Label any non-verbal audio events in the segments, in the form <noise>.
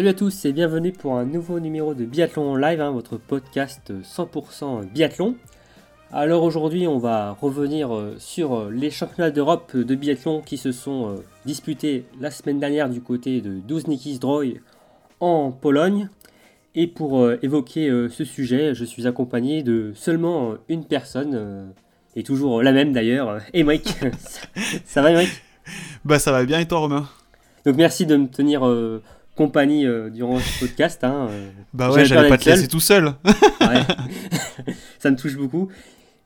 Salut à tous et bienvenue pour un nouveau numéro de Biathlon live, hein, votre podcast 100% biathlon. Alors aujourd'hui on va revenir euh, sur euh, les championnats d'Europe de biathlon qui se sont euh, disputés la semaine dernière du côté de Douzniki Zdroj en Pologne. Et pour évoquer ce sujet, je suis accompagné de seulement une personne, et toujours la même d'ailleurs, Emric. <laughs> ça va Emric Bah ça va bien et toi Romain? Donc merci de me tenir compagnie euh, durant ce podcast. Hein, euh. bah ouais, j'allais pas te laisser tout seul. <laughs> ça me touche beaucoup.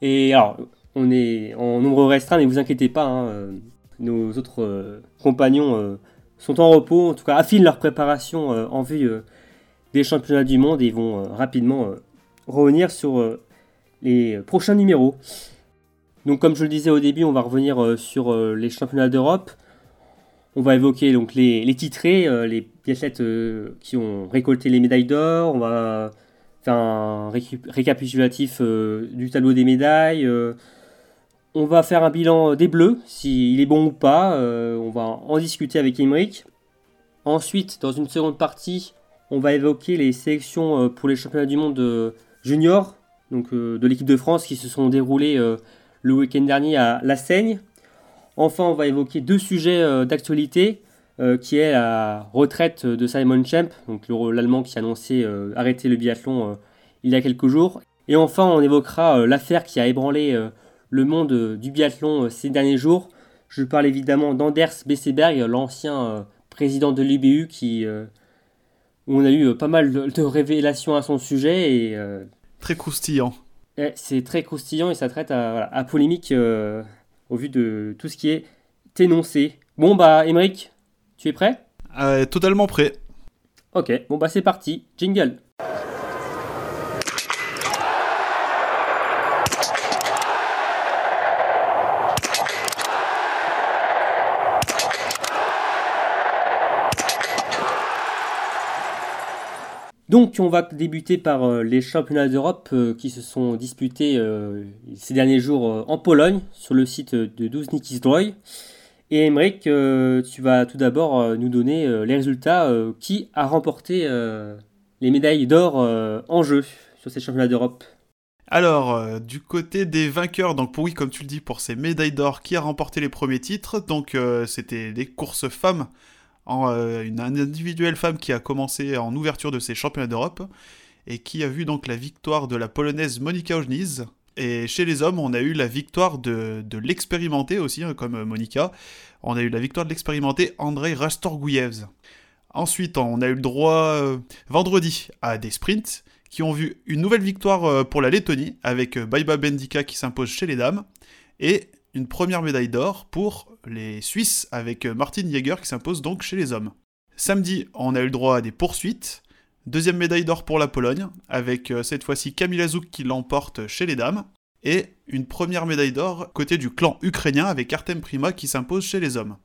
Et alors, on est en nombre restreint, mais vous inquiétez pas, hein, euh, nos autres compagnons sont en repos, en tout cas affinent leur préparation en vue des championnats du monde et vont rapidement revenir sur les prochains numéros. Donc comme je le disais au début, on va revenir sur les championnats d'Europe. On va évoquer donc les, titrés, euh, les athlètes euh, qui ont récolté les médailles d'or. On va faire un récapitulatif euh, du tableau des médailles. on va faire un bilan des bleus, s'il est bon ou pas. on va en discuter avec Emmerich. Ensuite, dans une seconde partie, on va évoquer les sélections pour les championnats du monde junior, donc de l'équipe de France qui se sont déroulés le week-end dernier à La Seigne. Enfin, on va évoquer deux sujets euh, d'actualité, euh, qui est la retraite de Simon Champ, donc l'Allemand qui a annoncé euh, arrêter le biathlon il y a quelques jours. Et enfin, on évoquera l'affaire qui a ébranlé le monde du biathlon ces derniers jours. Je parle évidemment d'Anders Besseberg, l'ancien président de l'UBU, qui où on a eu pas mal de, révélations à son sujet et très croustillant. C'est très croustillant et ça traite à, polémique au vu de tout ce qui est énoncé. Bon bah, Emeric, tu es prêt? Euh, Totalement prêt. Ok, bon bah c'est parti, jingle. Donc on va débuter par euh, les championnats d'Europe euh, qui se sont disputés euh, ces derniers jours en Pologne sur le site de Douzniki Zdroj. Et Emmerich, tu vas tout d'abord nous donner les résultats qui a remporté les médailles d'or en jeu sur ces championnats d'Europe. Alors, du côté des vainqueurs, donc pour oui, comme tu le dis, pour ces médailles d'or, qui a remporté les premiers titres Donc, c'était des courses femmes euh, une, individuelle femme qui a commencé en ouverture de ces championnats d'Europe et qui a vu donc la victoire de la polonaise Monika Ojniz. Et chez les hommes, on a eu la victoire de, de l'expérimenté aussi, hein, comme Monika. On a eu la victoire de l'expérimenté Andrei Rastorgouyev. Ensuite, on a eu le droit euh, vendredi à des sprints qui ont vu une nouvelle victoire euh, pour la Lettonie avec Baiba Bendika qui s'impose chez les dames et une première médaille d'or pour les Suisses avec Martin Jäger qui s'impose donc chez les hommes. Samedi, on a eu le droit à des poursuites. Deuxième médaille d'or pour la Pologne, avec euh, cette fois-ci Kamila Zouk qui l'emporte chez les dames. Et une première médaille d'or côté du clan ukrainien avec Artem Prima qui s'impose chez les hommes.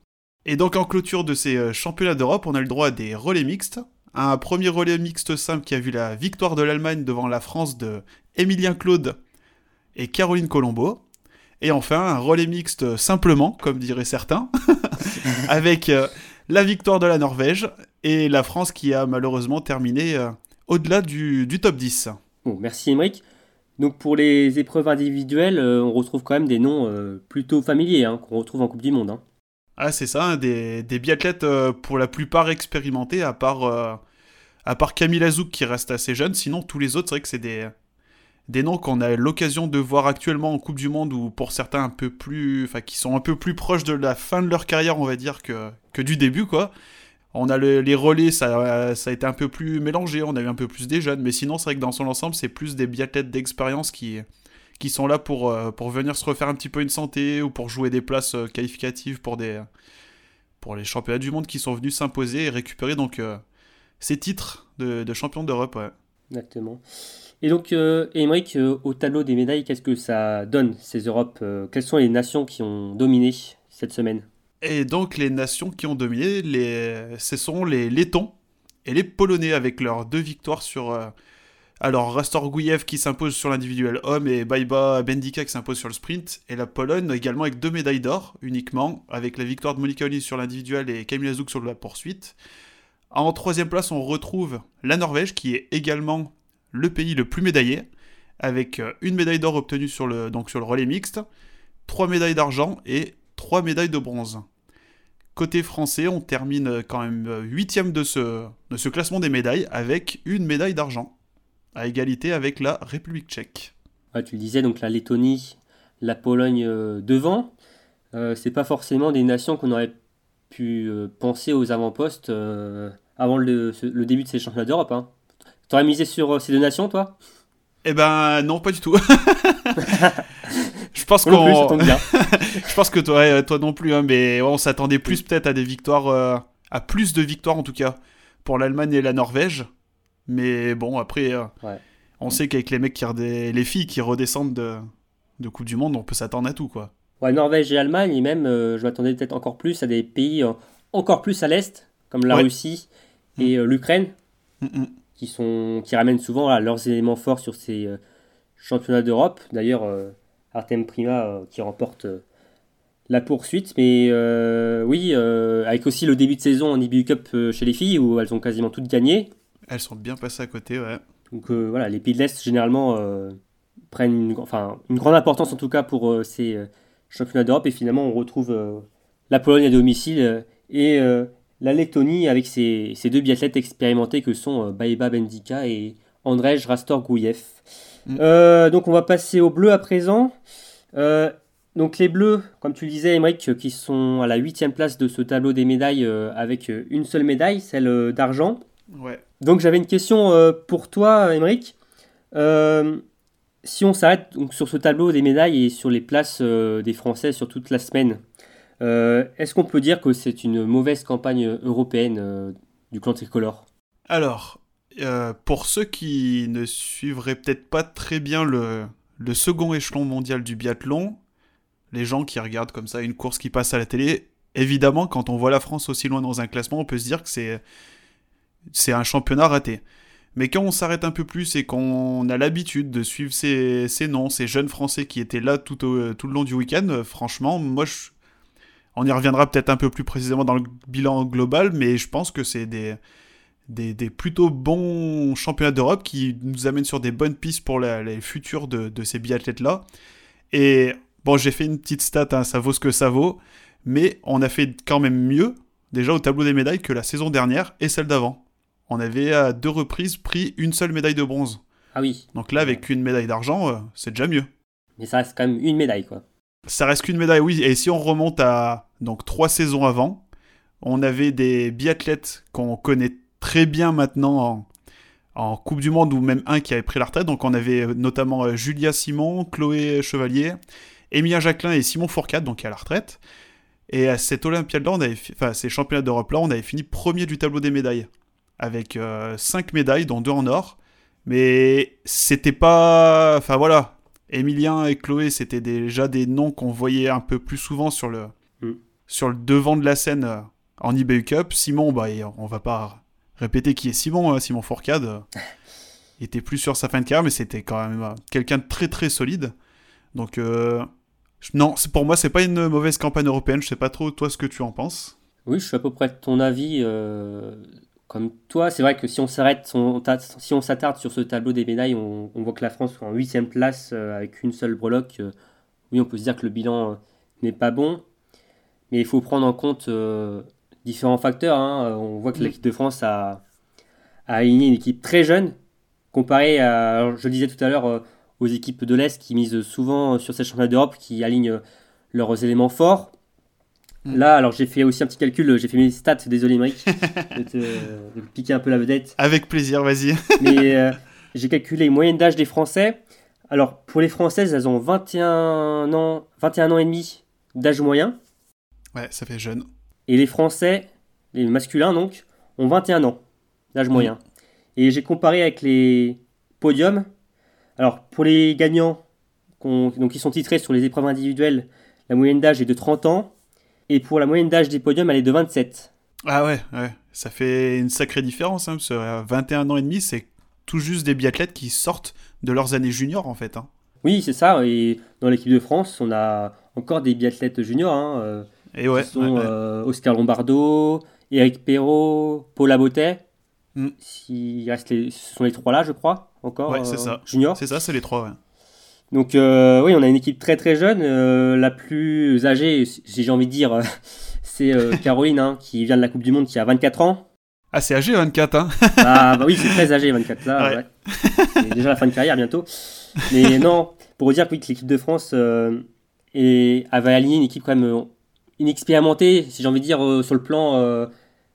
Et donc en clôture de ces euh, championnats d'Europe, on a le droit à des relais mixtes. Un premier relais mixte simple qui a vu la victoire de l'Allemagne devant la France de Emilien Claude et Caroline Colombo. Et enfin, un relais mixte simplement, comme diraient certains, <laughs> avec euh, la victoire de la Norvège et la France qui a malheureusement terminé euh, au-delà du, top 10. Bon, merci Emmerich. Donc pour les épreuves individuelles, euh, on retrouve quand même des noms plutôt familiers hein, qu'on retrouve en Coupe du Monde. Hein. Ah c'est ça, hein, des, des, biathlètes pour la plupart expérimentés, à part, à part Camille Azouk qui reste assez jeune, sinon tous les autres, c'est vrai que c'est des, des noms qu'on a l'occasion de voir actuellement en Coupe du Monde ou pour certains un peu plus, enfin qui sont un peu plus proches de la fin de leur carrière, on va dire que, que du début quoi. On a les relais, ça, ça a été un peu plus mélangé, on a eu un peu plus des jeunes, mais sinon c'est vrai que dans son ensemble c'est plus des biathlètes d'expérience qui, qui sont là pour, euh, pour venir se refaire un petit peu une santé ou pour jouer des places euh, qualificatives pour, des, pour les championnats du monde qui sont venus s'imposer et récupérer donc euh, ces titres de, de champion d'Europe. Ouais. Exactement. Et donc, euh, euh, au tableau des médailles, qu'est-ce que ça donne, ces Europes euh, Quelles sont les nations qui ont dominé cette semaine? Et donc, les nations qui ont dominé, les... ce sont les Lettons et les Polonais, avec leurs deux victoires sur... Alors, Rastor Gouyev qui s'impose sur l'individuel homme et Baiba Bendika qui s'impose sur le sprint. Et la Pologne également avec deux médailles d'or uniquement, avec la victoire de Monika Oli sur l'individuel et Kamila Zouk sur la poursuite. En troisième place, on retrouve la Norvège, qui est également le pays le plus médaillé, avec euh, une médaille d'or obtenue sur le, donc sur le relais mixte, trois médailles d'argent et trois médailles de bronze. Côté français, on termine quand même huitième de ce, de ce classement des médailles avec une médaille d'argent, à égalité avec la République tchèque. tu le disais, donc la Lettonie, la Pologne euh, devant. Euh, c'est pas forcément des nations qu'on aurait pu euh, penser aux avant-postes euh, avant le, début de ces championnats d'Europe. Hein. T'aurais misé sur ces deux nations, toi? Eh ben non, pas du tout. <laughs> je pense qu'on. <laughs> je pense que toi, toi non plus, hein, mais on s'attendait plus peut-être à des victoires, à plus de victoires en tout cas pour l'Allemagne et la Norvège. Mais bon, après, on sait qu'avec les mecs qui les filles qui redescendent de, de Coupe du Monde, on peut s'attendre à tout, quoi. Ouais, Norvège et Allemagne, et même, euh, je m'attendais peut-être encore plus à des pays euh, encore plus à l'est, comme la Russie et mm. euh, l'Ukraine, mm, mm. Qui, sont, qui ramènent souvent leurs éléments forts sur ces championnats d'Europe. D'ailleurs, Artem Prima qui remporte la poursuite. Mais oui, avec aussi le début de saison en IBU Cup chez les filles, où elles ont quasiment toutes gagné. Elles sont bien passées à côté, ouais. Donc voilà, les pays de l'Est, généralement, prennent une, enfin, une grande importance, en tout cas, pour ces championnat d'Europe. Et finalement, on retrouve euh, la Pologne à domicile euh, et euh, la Lettonie avec ses, deux biathlètes expérimentés que sont Baiba Bendika et Andrzej Rastor-Gouyev. Mm. donc on va passer aux bleus à présent. donc les bleus, comme tu le disais, Emmerich, qui sont à la huitième place de ce tableau des médailles avec une seule médaille, celle d'argent. Ouais. Donc j'avais une question pour toi, Emmerich si on s'arrête sur ce tableau des médailles et sur les places euh, des Français sur toute la semaine, euh, est-ce qu'on peut dire que c'est une mauvaise campagne européenne euh, du clan tricolore? Alors, pour ceux qui ne suivraient peut-être pas très bien le, second échelon mondial du biathlon, les gens qui regardent comme ça une course qui passe à la télé, évidemment, quand on voit la France aussi loin dans un classement, on peut se dire que c'est, un championnat raté. Mais quand on s'arrête un peu plus et qu'on a l'habitude de suivre ces, noms, ces jeunes Français qui étaient là tout, tout le long du week-end, euh, franchement, moi, on y reviendra peut-être un peu plus précisément dans le bilan global, mais je pense que c'est des, des, plutôt bons championnats d'Europe qui nous amènent sur des bonnes pistes pour les futurs de, ces biathlètes-là. Et bon, j'ai fait une petite stat, hein, ça vaut ce que ça vaut, mais on a fait quand même mieux, déjà au tableau des médailles, que la saison dernière et celle d'avant on avait à deux reprises pris une seule médaille de bronze. Ah oui. Donc là, avec une médaille d'argent, euh, c'est déjà mieux. Mais ça reste quand même une médaille, quoi. Ça reste qu'une médaille, oui. Et si on remonte à donc trois saisons avant, on avait des biathlètes qu'on connaît très bien maintenant en, Coupe du Monde, ou même un qui avait pris la retraite. Donc on avait euh, notamment euh, Julia Simon, Chloé Chevalier, Emilia Jacquelin et Simon Fourcade, donc à la retraite. Et à cette Olympiade-là, enfin ces championnats d'Europe-là, on avait fini premier du tableau des médailles avec 5 euh, médailles, dont 2 en or. Mais c'était pas. Enfin voilà. Emilien et Chloé, c'était déjà des noms qu'on voyait un peu plus souvent sur le, mm. sur le devant de la scène euh, en eBay Cup. Simon, bah, on va pas répéter qui est Simon. Hein. Simon Fourcade il était plus sur sa fin de carrière, mais c'était quand même euh, quelqu'un de très très solide. Donc, non, pour moi, c'est pas une mauvaise campagne européenne. Je sais pas trop, toi, ce que tu en penses. Oui, je suis à peu près de ton avis comme toi, c'est vrai que si on s'arrête, si on s'attarde sur ce tableau des médailles, on, voit que la France est en huitième place euh, avec une seule breloque. Euh, oui, on peut se dire que le bilan euh, n'est pas bon, mais il faut prendre en compte différents facteurs. Hein. On voit que l'équipe de France a, aligné une équipe très jeune, comparée à, je le disais tout à l'heure, aux équipes de l'Est qui misent souvent sur ces championnats d'Europe, qui alignent leurs éléments forts. Mm. Là, alors j'ai fait aussi un petit calcul, j'ai fait mes stats, désolé Mike, <laughs> de te piquer un peu la vedette. Avec plaisir, vas-y. <laughs> Mais euh, j'ai calculé les moyennes d'âge des Français. Alors pour les Françaises, elles ont 21 ans, 21 ans et demi d'âge moyen. Ouais, ça fait jeune. Et les Français, les masculins donc, ont 21 ans d'âge mm. moyen. Et j'ai comparé avec les podiums. Alors pour les gagnants, donc qui sont titrés sur les épreuves individuelles, la moyenne d'âge est de 30 ans. Et pour la moyenne d'âge des podiums, elle est de 27. Ah ouais, ouais. ça fait une sacrée différence. Hein, 21 ans et demi, c'est tout juste des biathlètes qui sortent de leurs années juniors en fait. Hein. Oui, c'est ça. Et dans l'équipe de France, on a encore des biathlètes juniors. Hein, euh, Et ouais, qui sont ouais, ouais. euh, Oscar Lombardo, Eric Perrault, Paul Abotet. Mm. S'il reste les, ce sont les trois là, je crois, encore. Ouais, c'est euh, ça. Junior. C'est ça, c'est les trois, ouais. Donc euh, oui, on a une équipe très très jeune. euh, la plus âgée, si j'ai envie de dire, <laughs> c'est euh, <laughs> Caroline, hein, qui vient de la Coupe du Monde, qui a 24 ans. Ah, c'est âgé 24, hein Ah bah oui, c'est très âgé, 24 là. Ouais. ouais. C'est déjà la fin de carrière bientôt. Mais <laughs> non, pour vous dire que oui, que l'équipe de France est- avait aligné une équipe quand même inexpérimentée, si j'ai envie de dire, sur le plan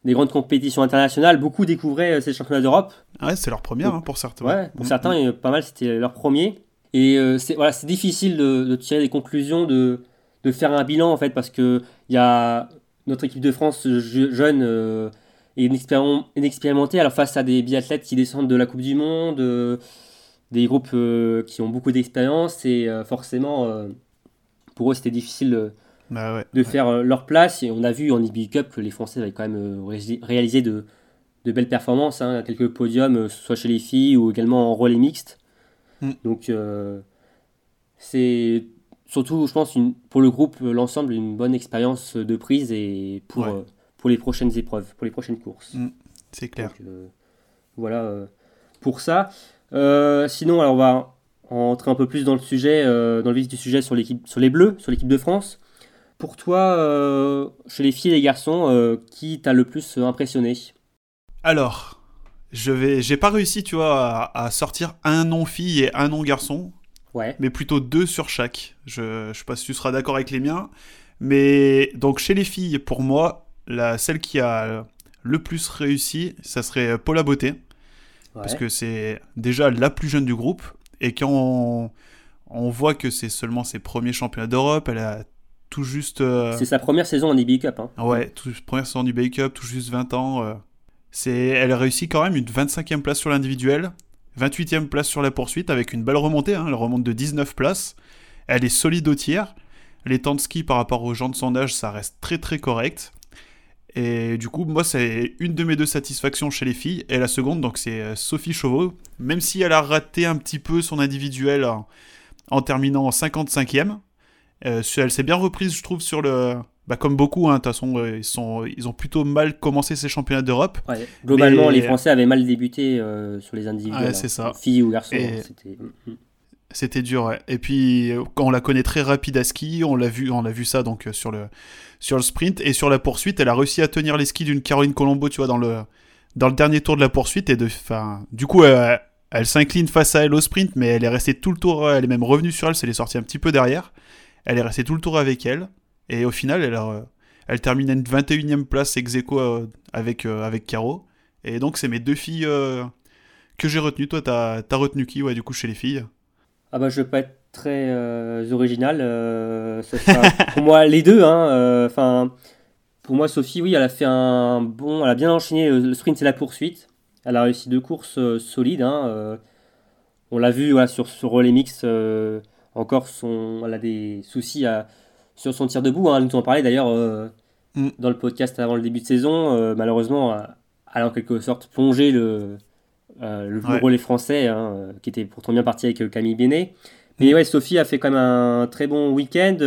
des grandes compétitions internationales. Beaucoup découvraient ces championnats d'Europe. Ouais, c'est leur première, hein, pour certains. Ouais, pour Mm, certains, et pas mal, c'était leur premier. Et euh, c'est voilà, c'est difficile de, de tirer des conclusions, de, de faire un bilan en fait, parce que il y a notre équipe de France je- jeune euh, et inexpérim- inexpérimentée, alors face à des biathlètes qui descendent de la Coupe du Monde, euh, des groupes euh, qui ont beaucoup d'expérience, et euh, forcément, euh, pour eux, c'était difficile de, Bah ouais. de faire euh, leur place. Et on a vu en IBU Cup que les Français avaient quand même euh, réalisé- de, de belles performances, hein, quelques podiums, euh, soit chez les filles ou également en relais mixte. Mm. Donc euh, c'est surtout, je pense, une, pour le groupe, l'ensemble, une bonne expérience de prise et pour, Ouais. euh, pour les prochaines épreuves, pour les prochaines courses. Mm. C'est clair. Donc, euh, voilà pour ça. Sinon, alors on va entrer un peu plus dans le sujet, dans le vif du sujet sur l'équipe, sur les Bleus, sur l'équipe de France. Pour toi, chez les filles et les garçons, qui t'a le plus impressionné? Alors, je vais, j'ai pas réussi, tu vois, à, à sortir un nom fille et un nom garçon, Ouais. mais plutôt deux sur chaque. Je, je sais pas si tu seras d'accord avec les miens, mais donc chez les filles, pour moi, la celle qui a le plus réussi, ça serait Paula Beauté, parce que c'est déjà la plus jeune du groupe, et quand on, on voit que c'est seulement ses premiers championnats d'Europe, elle a tout juste. euh, C'est sa première saison en IBU Cup. Hein. Ouais, tout, première saison du Bake Up, tout juste 20 ans. euh, elle a réussi quand même une 25e place sur l'individuel, 28e place sur la poursuite avec une belle remontée. hein, elle remonte de 19 places. Elle est solide au tiers. Les temps de ski par rapport aux gens de son âge, ça reste très très correct. Et du coup, moi, c'est une de mes deux satisfactions chez les filles. Et la seconde, donc, c'est euh, Sophie Chauveau. Même si elle a raté un petit peu son individuel en, en terminant en 55e, euh, elle s'est bien reprise, je trouve, sur le. Bah, comme beaucoup, hein, de toute façon, euh, ils, sont, ils ont plutôt mal commencé ces championnats d'Europe. Ouais. Globalement, Mais- les Français avaient mal débuté euh, sur les individuels. Ouais, c'est hein. ça. Filles ou garçons. Et- hein, c'était- Mm, mm. C'était dur, ouais. Et puis, euh, quand on la connaît très rapide à ski, on l'a vu, on a vu ça donc sur le, sur le sprint et sur la poursuite. Elle a réussi à tenir les skis d'une Caroline Colombo, tu vois, dans le, dans le dernier tour de la poursuite. Et de, enfin, du coup, elle s'incline face à elle au sprint, mais elle est restée tout le tour. Elle est même revenue sur elle, c'est est sortie un petit peu derrière. Elle est restée tout le tour avec elle. Et au final, elle, euh, termine à une 21e place ex aequo, euh, avec, euh, avec Caro. Et donc, c'est mes deux filles que j'ai retenues. Toi, t'as as retenu qui, ouais, du coup, chez les filles? Ah bah je vais pas être très original. <laughs> pour moi les deux. Hein, Enfin, pour moi Sophie, oui, elle a fait un bon, elle a bien enchaîné le sprint et la poursuite. Elle a réussi deux courses solides. hein, on l'a vu sur ce relais mix. encore, son, elle a des soucis à- sur son tir debout. Hein, nous en parlait d'ailleurs euh, Mm. dans le podcast avant le début de saison. euh, malheureusement, euh, elle a en quelque sorte plongé le, le Ouais. relais français, hein, qui était pourtant bien parti avec Camille Bénet. Mais ouais, Sophie a fait quand même un très bon week-end.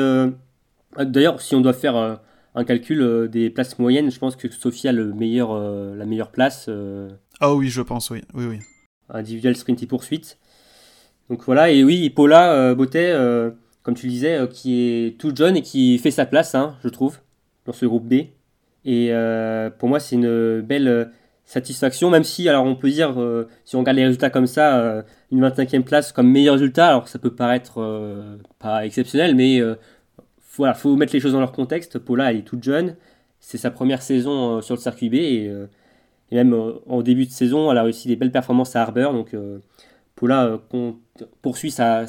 D'ailleurs, si on doit faire un calcul des places moyennes, je pense que Sophie a le meilleur, la meilleure place Ah oui, je pense, oui. Oui, oui. individuelle sprint et poursuite. Donc voilà, et oui, Paula Beautet, comme tu le disais, euh, qui est toute jeune et qui fait sa place, hein, je trouve, dans ce groupe B. Et euh, pour moi, c'est une belle euh, satisfaction, même si, alors on peut dire, si on regarde les résultats comme ça, une 25e place comme meilleur résultat, alors ça peut paraître pas exceptionnel, mais voilà, faut mettre les choses dans leur contexte. Paula, elle est toute jeune, c'est sa première saison sur le circuit B, et, même en début de saison, elle a réussi des belles performances à Harbour, donc Paula poursuit sa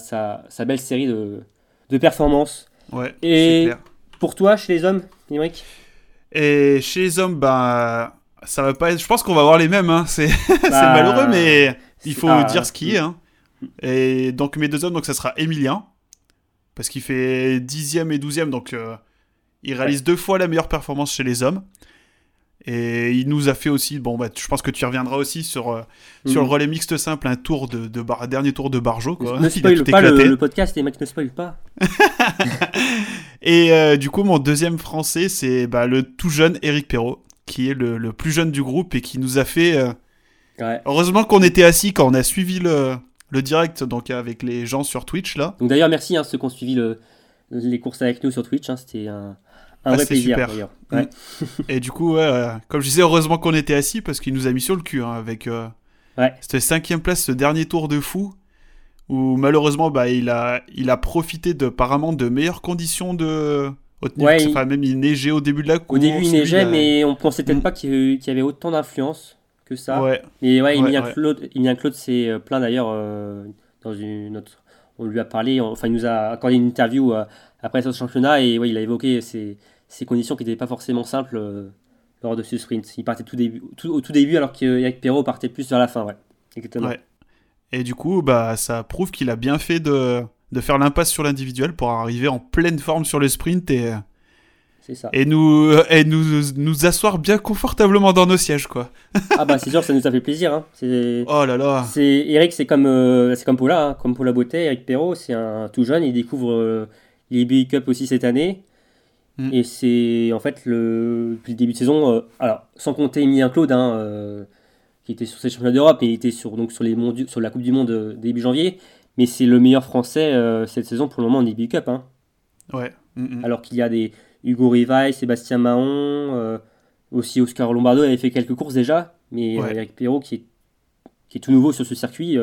belle série de, de performances. Ouais, Et- clair. Pour toi, chez les hommes, Émeric Et chez les hommes, bah, ça va pas être. Je pense qu'on va avoir les mêmes. Hein. <laughs> C'est c'est Bah, malheureux, mais il faut Ah, dire ce qui est. Hein. Et donc mes deux hommes, donc ça sera Emilien, parce qu'il fait 10e et 12e, donc euh, il réalise deux fois la meilleure performance chez les hommes. Et il nous a fait aussi, bon, bah, je pense que tu y reviendras aussi sur, euh, sur Mhm. le relais mixte simple, un tour de, de bar- dernier tour de Barjo. Quoi. Ne spoil pas le, le podcast, Émeric, ne spoil pas. <laughs> Et euh, du coup, mon deuxième français, c'est bah, le tout jeune Eric Perrault, qui est le, le, plus jeune du groupe et qui nous a fait. Euh... Ouais. Heureusement qu'on était assis quand on a suivi le, le direct donc avec les gens sur Twitch là. Donc d'ailleurs, merci hein, ceux qui ont suivi le, les courses avec nous sur Twitch. Hein, C'était un, un Ah, vrai c'est plaisir d'ailleurs. Mm. Ouais. <laughs> Et du coup, ouais, euh, comme je disais, heureusement qu'on était assis parce qu'il nous a mis sur le cul hein, avec euh, Ouais. cette cinquième place, ce dernier tour de fou où malheureusement bah, il, a, il a profité de, apparemment de meilleures conditions de haute. Ouais, Enfin, même il neigeait au début de la Au course. début, il neigeait, mais on pensait peut-être Mm. pas qu'il y, avait autant d'influence que ça. Ouais, Mais ouais, Emilien ouais. Claude, Claude s'est euh, plaint d'ailleurs euh, dans une autre. On lui a parlé, enfin, il nous a accordé une interview euh, après ce championnat et ouais, il a évoqué ces, ces conditions qui n'étaient pas forcément simples euh, lors de ce sprint. Il partait tout début, tout- au tout début alors qu'Eric Perrault partait plus vers la fin. Ouais. Exactement. Ouais. Et du coup, bah, ça prouve qu'il a bien fait de, de faire l'impasse sur l'individuel pour arriver en pleine forme sur le sprint et, ça. et, nous, et nous, nous asseoir bien confortablement dans nos sièges, quoi. <laughs> Ah bah c'est sûr, ça nous a fait plaisir. Hein. Oh là là. C'est Eric, c'est comme euh, c'est comme Paula, hein, comme Paula Beauté, Eric Perrault, c'est un tout jeune, il découvre euh, les BI Cup aussi cette année. Mm. Et c'est en fait le depuis le début de saison, euh, alors sans compter Emilien Claude, hein, euh, qui était sur ces championnats d'Europe, mais il était sur donc sur les sur la Coupe du Monde euh, début janvier. Mais c'est le meilleur français cette saison pour le moment en BI Cup. Hein. Ouais. Mm, mm. Alors qu'il y a des Hugo Rivaille, Sébastien Mahon, aussi Oscar Lombardo avait fait quelques courses déjà, mais Ouais. Eric Perrault qui est, qui est tout nouveau sur ce circuit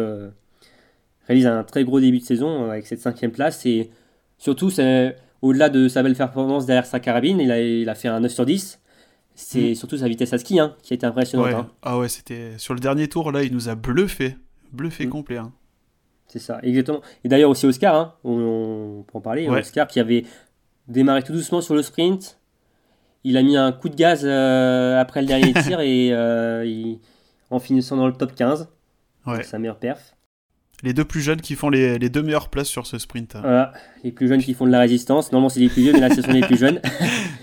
réalise un très gros début de saison avec cette cinquième place et surtout c'est au-delà de sa belle performance derrière sa carabine, il a, il a fait un 9 sur 10. C'est Mm. surtout sa vitesse à ski hein, qui a été impressionnante. Ouais. hein. Ah ouais, c'était sur le dernier tour là, il nous a bluffé, bluffé Mm. complet. hein. C'est ça, exactement. Et d'ailleurs aussi Oscar, on, on peut en parler. Ouais. Oscar qui avait démarré tout doucement sur le sprint. Il a mis un coup de gaz euh, après le dernier <laughs> tir et euh, il- en finissant dans le top 15. Ouais. Donc, sa meilleure perf. Les deux plus jeunes qui font les, les deux meilleures places sur ce sprint. Voilà, les plus jeunes qui font de la résistance. Normalement c'est les plus vieux, mais là ce sont les plus jeunes. <laughs>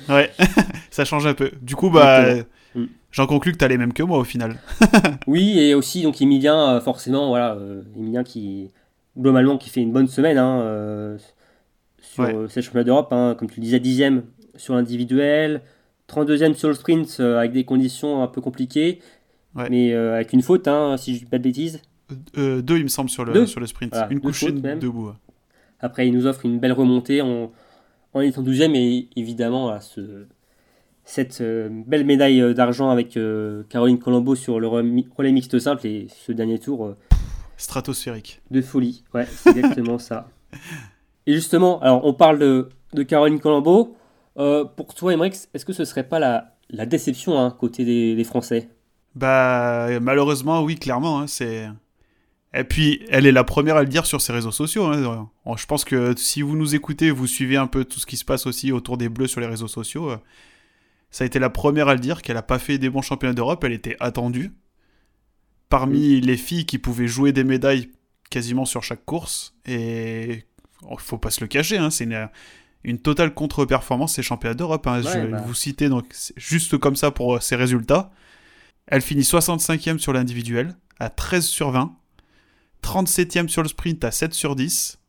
Ouais, <laughs> ça change un peu. Du coup, bah. Mm. j'en conclus que t'as les mêmes que moi au final. <laughs> Oui, et aussi donc Emilien, euh, forcément, voilà, euh, Emilien qui globalement qui fait une bonne semaine hein, euh, sur Ouais. ces championnats d'Europe, hein, comme tu le disais, dixième sur l'individuel, 32e sur le sprint euh, avec des conditions un peu compliquées, Ouais. mais euh, avec une faute, hein, si je dis pas de bêtises. Euh, deux, il me semble, sur le, Deux sur le sprint. Voilà, une couchée même. debout. ouais. Après, il nous offre une belle remontée en, en étant 12e et évidemment voilà, ce- cette euh, belle médaille euh, d'argent avec euh, Caroline Colombo sur le relais mixte simple et ce dernier tour. Stratosphérique. De folie, ouais, c'est exactement ça. <laughs> Et justement, alors on parle de, de Caroline Colombo. Pour toi, Emmerich, est-ce que ce serait pas la, la déception hein, côté des, des Français? Bah, malheureusement, oui, clairement. hein, c'est. Et puis, elle est la première à le dire sur ses réseaux sociaux. hein. Bon, Je pense que si vous nous écoutez, vous suivez un peu tout ce qui se passe aussi autour des Bleus sur les réseaux sociaux. euh, Ça a été la première à le dire qu'elle n'a pas fait des bons championnats d'Europe. Elle était attendue. Parmi les filles qui pouvaient jouer des médailles quasiment sur chaque course. Et il faut pas se le cacher, hein, c'est une, une totale contre-performance ces championnats d'Europe. hein. Ouais, Je vais bah. vous citer donc, juste comme ça pour euh, ses résultats. Elle finit 65e sur l'individuel, à 13 sur 20. 37e sur le sprint, à 7 sur 10.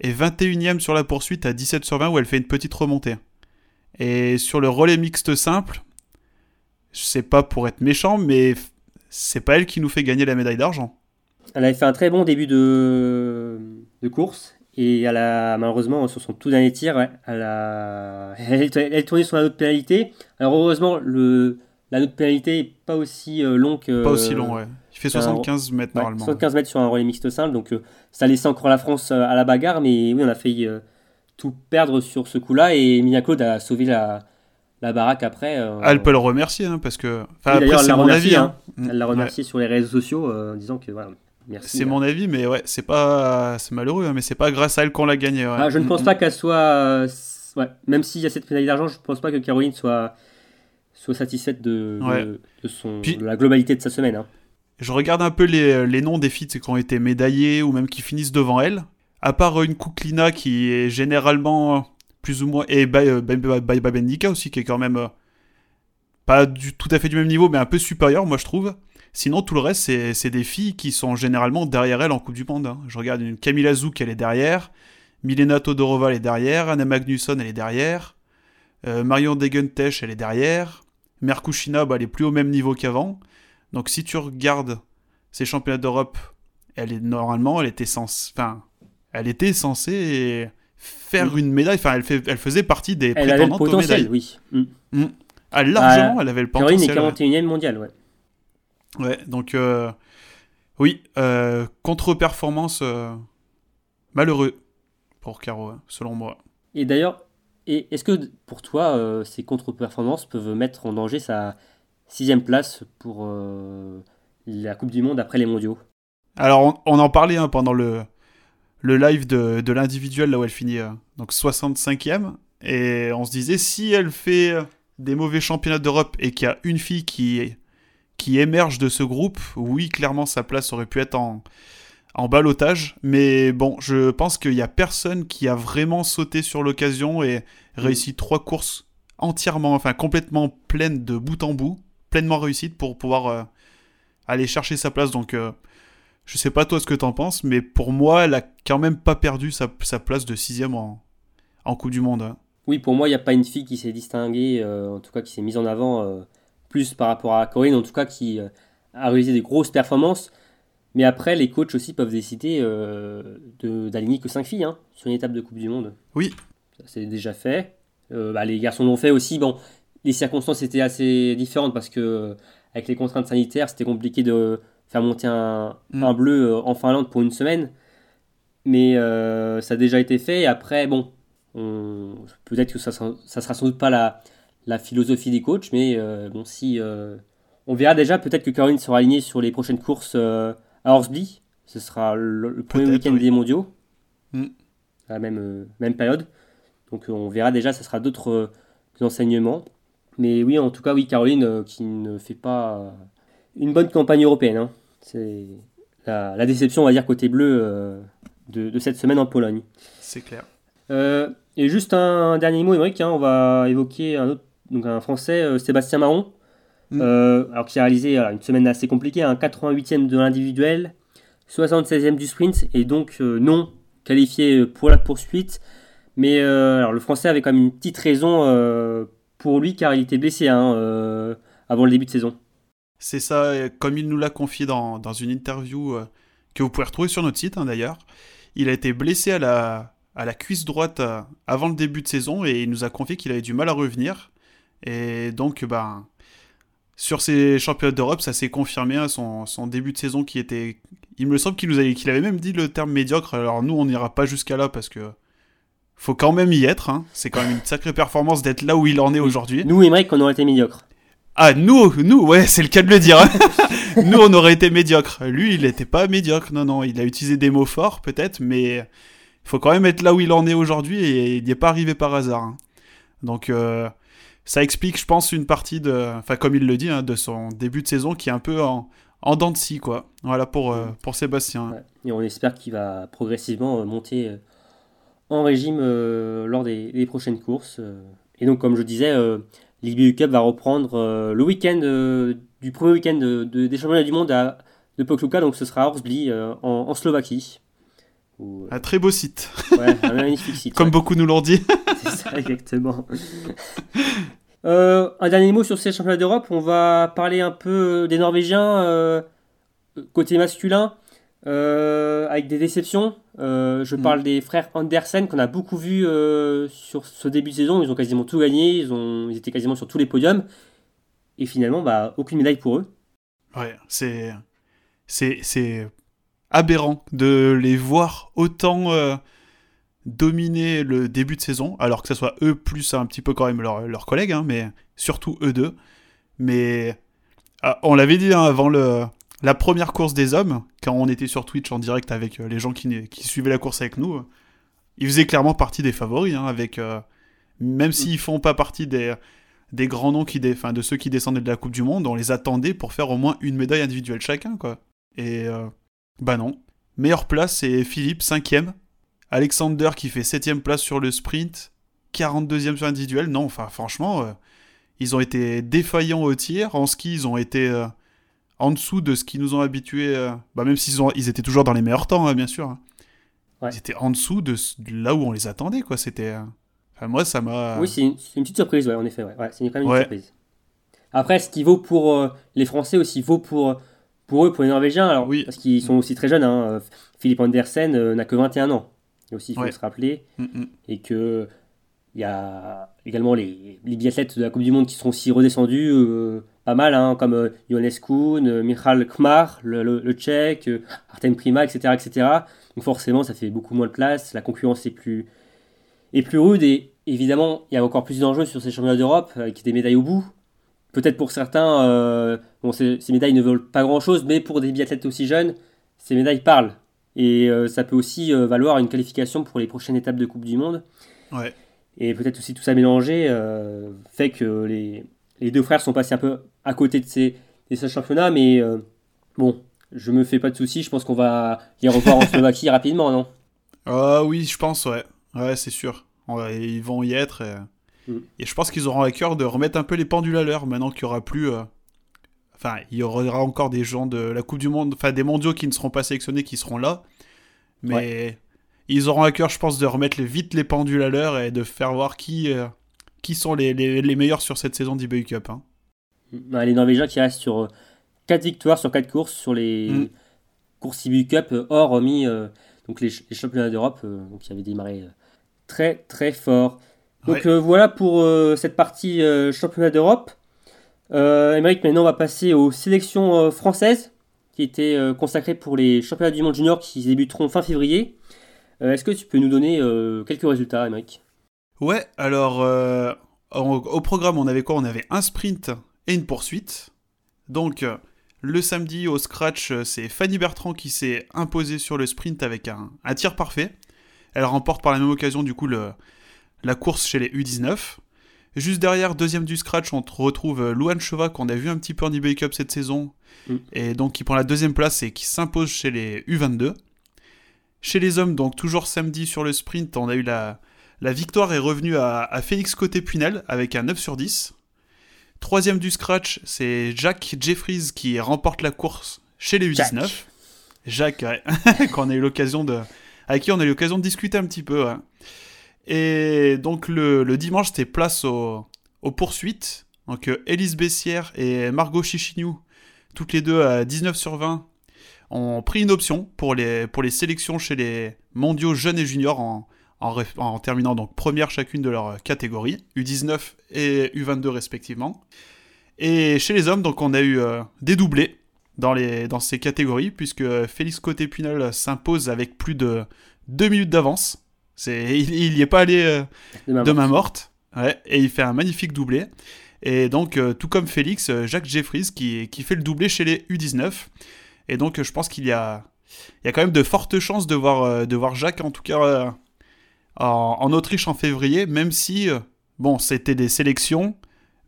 Et 21e sur la poursuite, à 17 sur 20, où elle fait une petite remontée. Et sur le relais mixte simple, je sais pas pour être méchant, mais c'est pas elle qui nous fait gagner la médaille d'argent. Elle avait fait un très bon début de, de course et elle a malheureusement sur son tout dernier tir, elle a elle, elle sur la note pénalité. Alors heureusement le la note pénalité est pas aussi euh, long que Pas aussi long, ouais. Il fait c'est un- 75 mètres Ouais, normalement. 75 mètres sur un relais mixte simple, donc euh, ça laissait encore la France euh, à la bagarre, mais oui, on a failli euh, tout perdre sur ce coup-là, et Emilia Claude a sauvé la, la baraque après. euh, Ah, elle peut le remercier, hein, parce que. Enfin, Oui, après, c'est mon avis. hein. hein. Elle l'a Ouais. remercié sur les réseaux sociaux euh, en disant que voilà, merci. C'est mon avis, mais ouais, c'est pas. C'est malheureux, hein, mais c'est pas grâce à elle qu'on l'a gagné. ouais. Ah, je ne Mm, pense mm. pas qu'elle soit. euh, ouais, même s'il y a cette médaille d'argent, je ne pense pas que Caroline soit, soit satisfaite de, de- Ouais. de son, Puis- de la globalité de sa semaine. hein. Je regarde un peu les, noms des filles qui ont été médaillées ou même qui finissent devant elle. À part une Kuklina qui est généralement plus ou moins. Et Bay- euh, Babendika aussi, qui est quand même. euh, pas tout à fait du même niveau, mais un peu supérieur, moi je trouve. Sinon, tout le reste, c'est des filles qui sont généralement derrière elle en Coupe du Monde. hein. Je regarde une Camila Zouk, elle est derrière. Milena Todorova, elle est derrière. Anna Magnusson, elle est derrière. Euh, Marion Degentesh, elle est derrière. Merkushina, bah, elle est plus au même niveau qu'avant. Donc si tu regardes ces championnats d'Europe, elle est normalement, elle était censée, enfin, elle était censée faire une médaille. Enfin, elle, fait, elle faisait partie des elle prétendantes avait le potentiel, oui. Mm. Mm. Ah, largement, elle avait le potentiel. Caroline est 41e mondiale, ouais. Ouais, donc euh, oui, euh, contre-performance malheureux pour Caro, hein, selon moi. Et d'ailleurs, est-ce que pour toi, euh, ces contre-performances peuvent mettre en danger sa sixième place pour euh, la Coupe du Monde après les mondiaux Alors, on, en parlait hein, pendant le, le live de, de l'individuel, là où elle finit euh, donc 65e. Et on se disait, si elle fait des mauvais championnats d'Europe et qu'il y a une fille qui, qui émerge de ce groupe, oui, clairement, sa place aurait pu être en, en balotage. Mais bon, je pense qu'il n'y a personne qui a vraiment sauté sur l'occasion et réussi trois courses entièrement, enfin complètement pleines de bout en bout, pleinement réussites pour pouvoir euh, aller chercher sa place. Donc, euh, je sais pas toi ce que tu en penses, mais pour moi, elle a quand même pas perdu sa, place de sixième en, en Coupe du Monde. Hein. Oui, pour moi, il n'y a pas une fille qui s'est distinguée, euh, en tout cas qui s'est mise en avant plus par rapport à Corinne, en tout cas qui a réalisé des grosses performances. Mais après, les coachs aussi peuvent décider d'aligner que 5 filles hein, sur une étape de Coupe du Monde. Oui. C'est déjà fait. Euh, bah, les garçons l'ont fait aussi. Bon, les circonstances étaient assez différentes parce que avec les contraintes sanitaires, c'était compliqué de faire monter un, mm. bleu euh, en Finlande pour une semaine. Mais ça a déjà été fait. Et après, bon, peut-être que ça, ça sera sans doute pas la, la philosophie des coachs, mais bon, si on verra déjà peut-être que Caroline sera alignée sur les prochaines courses à Horsby. Ce sera le, premier week-end des mondiaux, mm. à la même, euh, même période. Donc euh, on verra déjà, ce sera d'autres euh, enseignements. Mais oui, en tout cas, oui, Caroline qui ne fait pas une bonne campagne européenne. Hein. C'est la, déception, on va dire, côté bleu de, cette semaine en Pologne. C'est clair. et juste un, dernier mot, Émeric, hein, on va évoquer un autre, donc un Français, Sébastien Marron, Mm. Euh, alors qu'il a réalisé une semaine assez compliquée, un 88e de l'individuel, 76e du sprint, et donc euh, non qualifié pour la poursuite. Mais euh, alors, le Français avait quand même une petite raison pour lui, car il était blessé hein, avant le début de saison. C'est ça, comme il nous l'a confié dans, une interview que vous pouvez retrouver sur notre site hein, d'ailleurs. Il a été blessé à la, à la cuisse droite avant le début de saison et il nous a confié qu'il avait du mal à revenir. Et donc, ben, sur ces championnats d'Europe, ça s'est confirmé à son, début de saison qui était. Il me semble qu'il nous avait, qu'il avait même dit le terme médiocre. Alors nous, on n'ira pas jusqu'à là parce que faut quand même y être. Hein. C'est quand même une sacrée performance d'être là où il en est aujourd'hui. Nous, Emmerich, on aurait été médiocre. Ah, nous, nous, ouais, c'est le cas de le dire. Hein. <laughs> nous, on aurait été médiocre. Lui, il n'était pas médiocre. Non, non, il a utilisé des mots forts, peut-être, mais il faut quand même être là où il en est aujourd'hui et il n'y est pas arrivé par hasard. Hein. Donc, euh, ça explique, je pense, une partie de, enfin comme il le dit, hein, de son début de saison qui est un peu en, en dents de scie, quoi. Voilà pour, euh, pour Sébastien. Et on espère qu'il va progressivement euh, monter en régime lors des, prochaines courses. Et donc, comme je disais, l'IBU Cup va reprendre le week-end du premier week-end de, des championnats du monde à, de Pokluka, donc ce sera à Horsbli en, Slovaquie. un très beau site. Ouais, un magnifique site. <laughs> Comme beaucoup nous l'ont dit. <laughs> <laughs> C'est ça, exactement. Euh, un dernier mot sur ces championnats d'Europe. On va parler un peu des Norvégiens euh, côté masculin, euh, avec des déceptions. je mm. parle des frères Andersen qu'on a beaucoup vu sur ce début de saison. Ils ont quasiment tout gagné. Ils, ont, ils étaient quasiment sur tous les podiums. Et finalement, bah, aucune médaille pour eux. Ouais, c'est, c'est, c'est aberrant de les voir autant dominer le début de saison, alors que ce soit eux plus un petit peu quand même leurs collègues, hein, mais surtout eux deux. Mais ah, on l'avait dit hein, avant le, la première course des hommes, quand on était sur Twitch en direct avec euh, les gens qui, suivaient la course avec nous, ils faisaient clairement partie des favoris, hein, avec, euh, même s'ils font pas partie des, grands noms qui de ceux qui descendaient de la Coupe du Monde, on les attendait pour faire au moins une médaille individuelle chacun. quoi. Et euh, bah non. Meilleure place, c'est Philippe, cinquième, Alexander qui fait 7ème place sur le sprint, 42e sur l'individuel. Non, enfin, franchement, euh, ils ont été défaillants au tir. En ski, ils ont été euh, en dessous de ce qu'ils nous ont habitués, euh, bah, même s'ils ont, ils étaient toujours dans les meilleurs temps, hein, bien sûr. Hein. ils étaient en dessous de, là où on les attendait, quoi. C'était. Enfin, moi, ça m'a. Oui, c'est une, petite surprise, ouais, en effet. Ouais. c'est quand même une surprise. Après, ce qui vaut pour euh, les Français aussi vaut pour, pour eux, pour les Norvégiens, alors, oui. parce qu'ils sont aussi très jeunes. Hein. Euh, Philippe Andersen euh, n'a que 21 ans. Et aussi, il faut se rappeler. Mm, mm. Et que il y a également les, les biathlètes de la Coupe du Monde qui seront aussi redescendus pas mal, hein, comme Johannes Kuhn, Michal Kmar, le, le, Tchèque, Artem Prima, etc., etc. Donc forcément, ça fait beaucoup moins de place. La concurrence est plus, est plus rude. Et évidemment, il y a encore plus d'enjeux sur ces championnats d'Europe avec des médailles au bout. Peut-être pour certains, euh, bon, ces, médailles ne veulent pas grand-chose, mais pour des biathlètes aussi jeunes, ces médailles parlent. Et euh, ça peut aussi euh, valoir une qualification pour les prochaines étapes de Coupe du Monde. Ouais. Et peut-être aussi tout ça mélangé fait que les, les, deux frères sont passés un peu à côté de ces, de ces championnats, mais bon, je me fais pas de soucis, je pense qu'on va les revoir en Slovaquie <laughs> rapidement, non? Ah oui, je pense, ouais. Ouais, c'est sûr. Ils vont y être. Et... Mm. Et je pense qu'ils auront à cœur de remettre un peu les pendules à l'heure maintenant qu'il n'y aura plus. Euh, enfin, il y aura encore des gens de la Coupe du Monde, enfin des mondiaux qui ne seront pas sélectionnés qui seront là. Mais ils auront à cœur, je pense, de remettre vite les pendules à l'heure et de faire voir qui, euh, qui sont les, les, meilleurs sur cette saison d'eBay Cup. Hein. Mm. les Norvégiens qui restent sur 4 euh, victoires sur 4 courses sur les mm. courses eBay Cup, hors remis donc les, les championnats d'Europe qui avaient démarré très très fort. Donc euh, voilà pour euh, cette partie euh, championnat d'Europe. Euh, maintenant on va passer aux sélections françaises qui étaient consacrées pour les championnats du monde junior qui débuteront fin février. Est-ce que tu peux nous donner quelques résultats, Émeric? Ouais, alors au programme on avait quoi? On avait un sprint et une poursuite. Donc le samedi au scratch, c'est Fanny Bertrand qui s'est imposée sur le sprint avec un, un tir parfait. Elle remporte par la même occasion du coup le, la course chez les U19. Juste derrière, deuxième du scratch, on retrouve euh, Luan Cheva qu'on a vu un petit peu en eBay Cup cette saison. Mm. Et donc qui prend la deuxième place et qui s'impose chez les U22. Chez les hommes, donc toujours samedi sur le sprint, on a eu la, la victoire est revenue à, Félix Côté-Punel avec un 9 sur 10. Troisième du scratch, c'est Jack Jeffries qui remporte la course chez les U19. Jacques, <laughs> qu'on a eu l'occasion de, avec qui on a eu l'occasion de discuter un petit peu. Et donc le, dimanche, c'était place aux, poursuites. Donc euh, Élise Bessière et Margot Chichignou, toutes les deux à 19 sur 20, ont pris une option pour les, pour les sélections chez les mondiaux jeunes et juniors en, en, terminant donc première chacune de leur catégorie, U19 et U22 respectivement. Et chez les hommes, donc on a eu euh, des doublés dans, les, dans ces catégories, puisque Félix Côté-Punel s'impose avec plus de 2 minutes d'avance c'est, il n'y est pas allé euh, de, main morte. et il fait un magnifique doublé. Et donc, euh, tout comme Félix, Jacques Jeffries qui, qui fait le doublé chez les U19. Et donc, je pense qu'il y a, il y a quand même de fortes chances de voir, de voir Jacques, en tout cas, en, Autriche en février, même si, bon, c'était des sélections.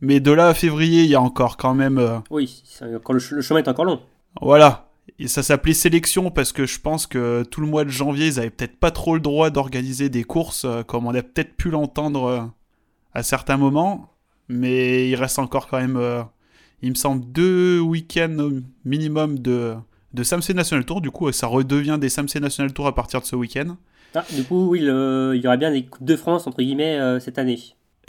Mais de là à février, il y a encore quand même. Oui, le chemin est encore long. Voilà, ça s'appelait sélection parce que je pense que tout le mois de janvier, ils avaient peut-être pas trop le droit d'organiser des courses euh, comme on a peut-être pu l'entendre euh, à certains moments. Mais il reste encore quand même, euh, il me semble, deux week-ends minimum de, de Samsung National Tour. Du coup, ça redevient des Samsung National Tour à partir de ce week-end. Ah, du coup, oui, il y aura bien des Coupes de France, entre guillemets, cette année.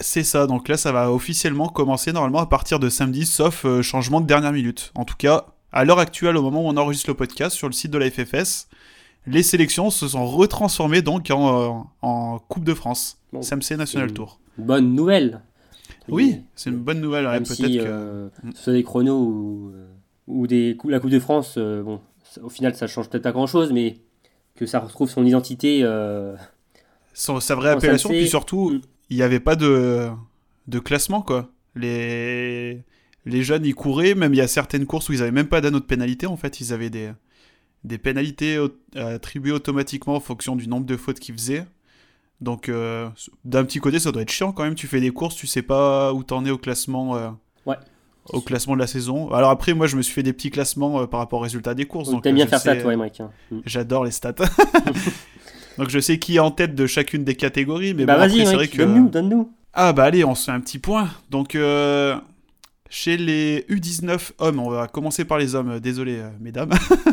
C'est ça, donc là, ça va officiellement commencer normalement à partir de samedi, sauf changement de dernière minute. En tout cas, à l'heure actuelle, au moment où on enregistre le podcast, sur le site de la FFS, les sélections se sont retransformées donc en, euh, Coupe de France, SMC National Tour. Bonne nouvelle. Oui, c'est une bonne nouvelle. Même si, que... Euh, ce soit des chronos ou, euh, ou des, la Coupe de France, bon, au final, ça change peut-être pas grand-chose, mais que ça retrouve son identité. sa vraie appellation, puis surtout, mm. il n'y avait pas de, de classement, quoi. Les les jeunes, ils couraient, même il y a certaines courses où ils n'avaient même pas d'anneau de pénalité, en fait, ils avaient des, des pénalités attribuées automatiquement en fonction du nombre de fautes qu'ils faisaient. Donc, euh, d'un petit côté, ça doit être chiant quand même. Tu fais des courses, tu sais pas où t'en es au classement. Euh. Au classement de la saison. Alors après, moi, je me suis fait des petits classements euh, par rapport aux résultats des courses. T'aimes bien faire ça, toi, Emmerich. Hein. Mm. J'adore les stats. <laughs> <laughs> donc je sais qui est en tête de chacune des catégories. Mais bah vas-y, c'est vrai que... donne-nous, donne-nous. Ah bah allez, on se fait un petit point. Donc Chez les U19 hommes, on va commencer par les hommes, désolé mesdames.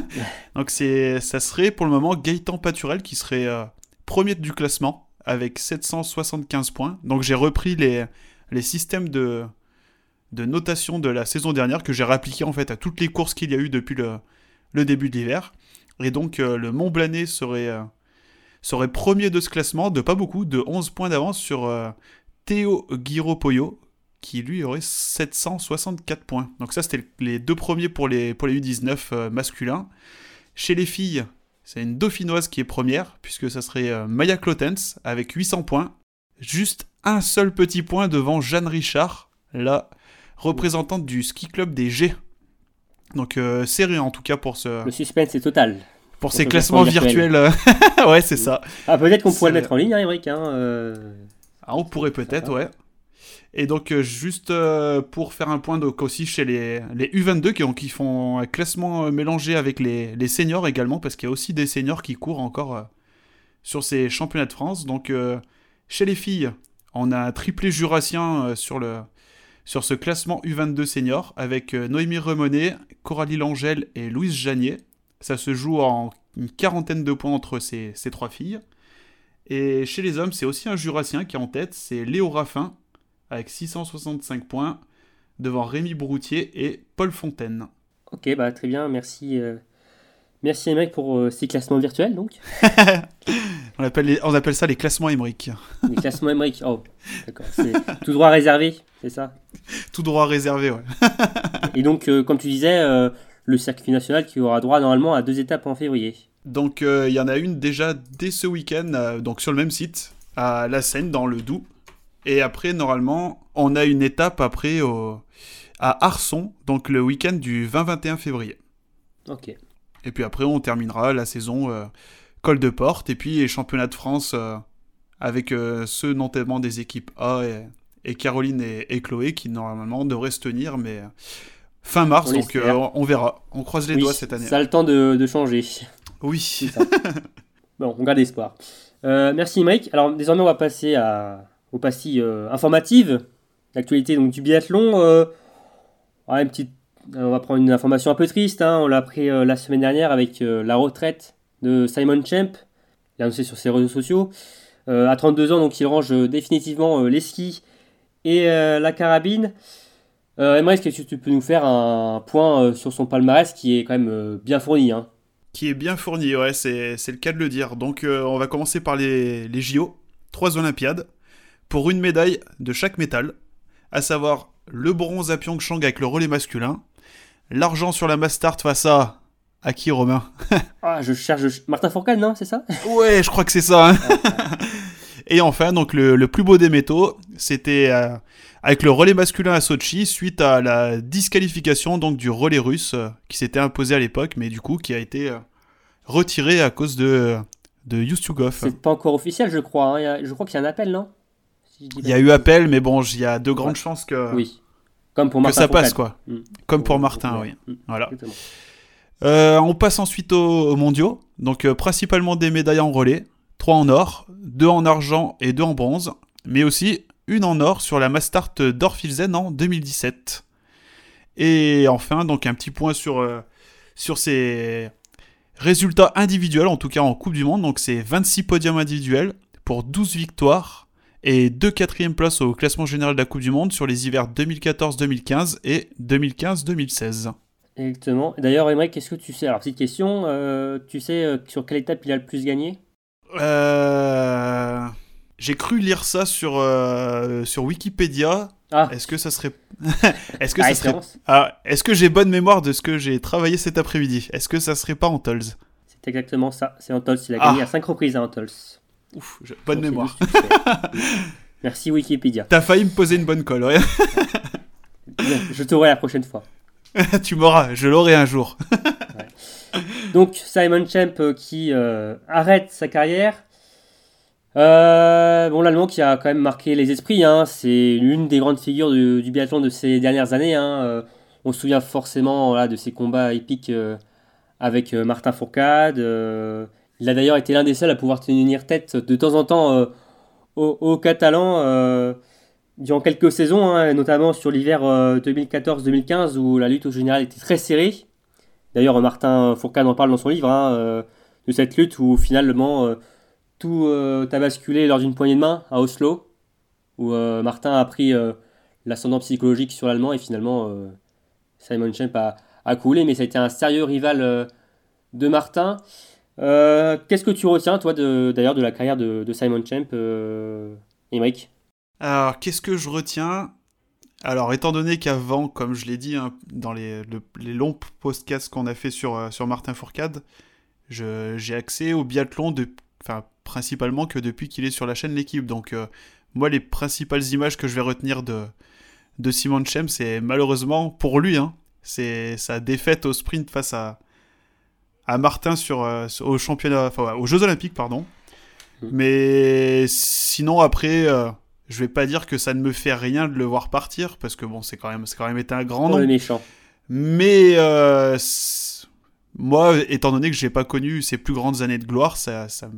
<laughs> Donc c'est, ça serait pour le moment Gaëtan Paturel qui serait premier du classement avec 775 points. Donc j'ai repris les, les systèmes de, de notation de la saison dernière que j'ai réappliqué en fait à toutes les courses qu'il y a eu depuis le, début de l'hiver. Et donc euh, le Mont Blanet serait, euh, serait premier de ce classement, de pas beaucoup, de 11 points d'avance sur euh, Théo Guiropoyo, qui lui aurait 764 points. Donc ça c'était les deux premiers pour les, pour les U19 masculins. Chez les filles, c'est une dauphinoise qui est première, puisque ça serait Maya Clotens avec 800 points. Juste un seul petit point devant Jeanne Richard, la représentante du ski club des G. Donc euh, serré en tout cas pour ce. Le suspense est total. Pour, ces classements virtuels. <laughs> ouais, c'est ça. Ah, peut-être qu'on pourrait le mettre en ligne, hein, Eric. Hein, euh. ah, on pourrait peut-être, ouais. Et donc, euh, juste pour faire un point donc, aussi chez les, les U22 qui, qui, font un classement mélangé avec les, les seniors également, parce qu'il y a aussi des seniors qui courent encore sur ces championnats de France. Donc, chez les filles, on a un triplé jurassien sur le, sur ce classement U22 senior avec euh, Noémie Remonet, Coralie Langel et Louise Janier. Ça se joue en une quarantaine de points entre ces, trois filles. Et chez les hommes, c'est aussi un jurassien qui est en tête, c'est Léo Raffin, avec 665 points, devant Rémi Broutier et Paul Fontaine. Ok, bah très bien, merci. Euh, merci les mecs pour euh, ces classements virtuels donc. <laughs> on, appelle on appelle ça les classements Emmerich. Les classements Emmerich, oh, d'accord. C'est tout droit réservé, c'est ça Tout droit réservé, ouais. Et donc, euh, comme tu disais, euh, le circuit national qui aura droit normalement à deux étapes en février. Donc, il y en a une déjà dès ce week-end, donc sur le même site, à La Seine, dans le Doubs. Et après, normalement, on a une étape après au, à Arson, donc le week-end du 20-21 février. Ok. Et puis après, on terminera la saison euh, col de porte et puis les championnats de France euh, avec euh, ceux notamment des équipes A et, Caroline et, Chloé qui normalement devraient se tenir, mais fin mars, donc on verra. On croise les doigts cette année. Ça a le temps de, changer. Oui. <laughs> bon, on garde espoir. merci Mike. Alors désormais, on va passer à, aux pastilles informatives. L'actualité donc du biathlon. une petite on va prendre une information un peu triste. Hein. On l'a appris euh, la semaine dernière avec euh, la retraite de Simon Champ. Il a annoncé sur ses réseaux sociaux. Euh, à 32 ans, donc il range définitivement les skis et la carabine. Euh, est-ce que tu peux nous faire un point sur son palmarès qui est quand même bien fourni hein? Qui est bien fourni, ouais, c'est, le cas de le dire. Donc on va commencer par les, les JO, trois Olympiades, pour une médaille de chaque métal, à savoir le bronze à Pyeongchang avec le relais masculin, L'argent sur la Mastart face à. À qui, Romain? Ah, je cherche. Martin Fourcade, non C'est ça? Ouais, je crois que c'est ça. Hein. <laughs> Et enfin, donc le, plus beau des métaux, c'était euh, avec le relais masculin à Sochi suite à la disqualification donc du relais russe euh, qui s'était imposé à l'époque, mais du coup qui a été euh, retiré à cause de de Yustugov. C'est pas encore officiel, je crois. Hein. je crois qu'il y a un appel, non? Il y a eu appel, mais bon, il y a de grandes chances que. Oui. Comme pour Martin. Que ça passe, quoi. Mm. Comme pour Martin, oui. Mm. Voilà. On passe ensuite aux, mondiaux. Donc, principalement des médailles en relais. 3 en or, 2 en argent et 2 en bronze. Mais aussi une en or sur la Mastart d'Orfilzen en 2017. Et enfin, donc un petit point sur, euh, sur ces résultats individuels, en tout cas en Coupe du Monde. Donc, c'est 26 podiums individuels pour 12 victoires et deux quatrièmes places au classement général de la Coupe du Monde sur les hivers 2014-2015 et 2015-2016. Exactement. D'ailleurs, Emmerich, qu'est-ce que tu sais? Alors, petite question, euh, tu sais euh, sur quelle étape il a le plus gagné? Euh... J'ai cru lire ça sur, euh, sur Wikipédia. Ah. Est-ce que ça serait. <laughs> Est-ce que ça serait. Ah, Est-ce que j'ai bonne mémoire de ce que j'ai travaillé cet après-midi? Est-ce que ça serait pas Antols? C'est exactement ça. C'est Antols. Il a gagné ah. à 5 reprises à Antols. Ouf, bonne mémoire. <laughs> Merci Wikipédia. T'as failli me poser une bonne colle, ouais. <laughs> je t'aurai la prochaine fois. tu m'auras, je l'aurai un jour. Donc Simon Champ euh, qui euh, arrête sa carrière. Euh, bon, l'Allemand qui a quand même marqué les esprits, hein. c'est l'une des grandes figures du, biathlon de ces dernières années. Hein. on se souvient forcément de ses combats épiques avec Martin Fourcade. Il a d'ailleurs été l'un des seuls à pouvoir tenir tête de temps en temps aux, Catalans. Durant quelques saisons, hein, notamment sur l'hiver 2014-2015 où la lutte au général était très serrée. D'ailleurs, Martin Fourcade en parle dans son livre hein, de cette lutte où finalement tout a basculé lors d'une poignée de main à Oslo, où Martin a pris l'ascendant psychologique sur l'allemand et finalement Simon Champ a, coulé, mais ça a été un sérieux rival de Martin. Euh, qu'est-ce que tu retiens, toi, d'ailleurs, de, la carrière de, Simon Champ, euh, Alors, qu'est-ce que je retiens? Alors, étant donné qu'avant, comme je l'ai dit, hein, dans les, longs podcasts qu'on a fait sur, euh, sur Martin Fourcade, j'ai accès au biathlon, de, principalement que depuis qu'il est sur la chaîne L'équipe. Donc, euh, moi, les principales images que je vais retenir de, de Simon Champ, c'est malheureusement pour lui, hein, c'est sa défaite au sprint face à, à Martin sur, euh, au championnat, enfin, aux Jeux Olympiques, pardon. Mm. Mais sinon, après, euh, je vais pas dire que ça ne me fait rien de le voir partir, parce que bon, c'est quand même, c'est quand même été un grand nom. méchant. Mais euh, moi, étant donné que j'ai pas connu ses plus grandes années de gloire, ça, ça,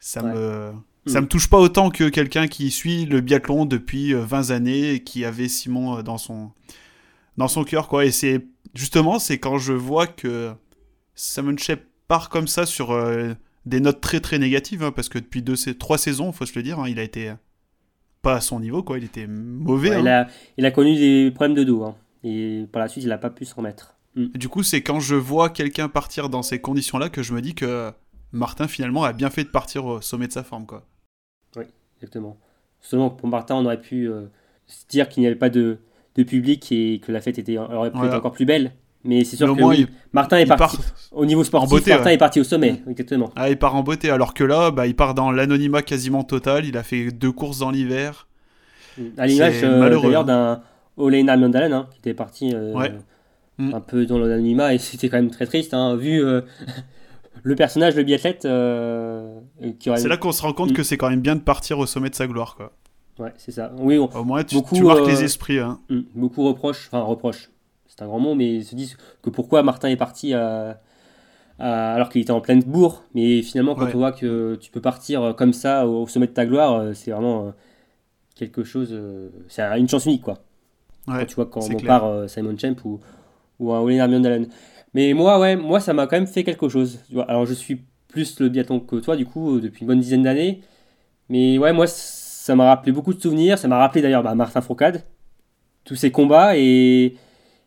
ça me, ça mm. me touche pas autant que quelqu'un qui suit le biathlon depuis 20 années et qui avait Simon dans son, dans son cœur, quoi. Et c'est justement, c'est quand je vois que Simon Shep part comme ça sur euh, des notes très très négatives, hein, parce que depuis deux, trois saisons, faut se le dire, hein, il a été pas à son niveau, quoi. Il était mauvais. il, hein. a, il, a, connu des problèmes de dos, et par la suite, il n'a pas pu se remettre. Mm. Du coup, c'est quand je vois quelqu'un partir dans ces conditions-là que je me dis que Martin finalement a bien fait de partir au sommet de sa forme, quoi. Oui, exactement. Seulement pour Martin, on aurait pu euh, se dire qu'il n'y avait pas de, de, public et que la fête était, aurait pu être encore plus belle. Mais c'est sûr que Martin est parti au niveau sportif. Beauté, Martin est parti au sommet, mm. exactement. Ah, il part en beauté, alors que là, bah, il part dans l'anonymat quasiment total. Il a fait deux courses dans l'hiver. Mm. À l'image euh, d'ailleurs d'un Olena Mandalen, hein, qui était parti euh, mm. un peu dans l'anonymat, et c'était quand même très triste, hein, vu euh, <laughs> le personnage, le biathlète. C'est là qu'on se rend compte que c'est quand même bien de partir au sommet de sa gloire, quoi. Ouais, c'est ça. Oui, Au moins, tu, beaucoup, tu marques les esprits. Hein. Beaucoup reprochent, enfin reprochent c'est un grand mot, mais ils se disent que pourquoi Martin est parti alors qu'il était en pleine bourre. Mais finalement, quand on voit que tu peux partir comme ça au, sommet de ta gloire, euh, c'est vraiment euh, quelque chose. Euh, c'est une chance unique, quoi. quand tu vois quand on part Simon Champ ou, ou un Oliver Dallin. Mais moi, ouais, moi, ça m'a quand même fait quelque chose. Alors, je suis plus le biathlon que toi, du coup, depuis une bonne dizaine d'années. Mais ouais, moi, ça m'a rappelé beaucoup de souvenirs. Ça m'a rappelé d'ailleurs bah, Martin Fourcade, tous ces combats et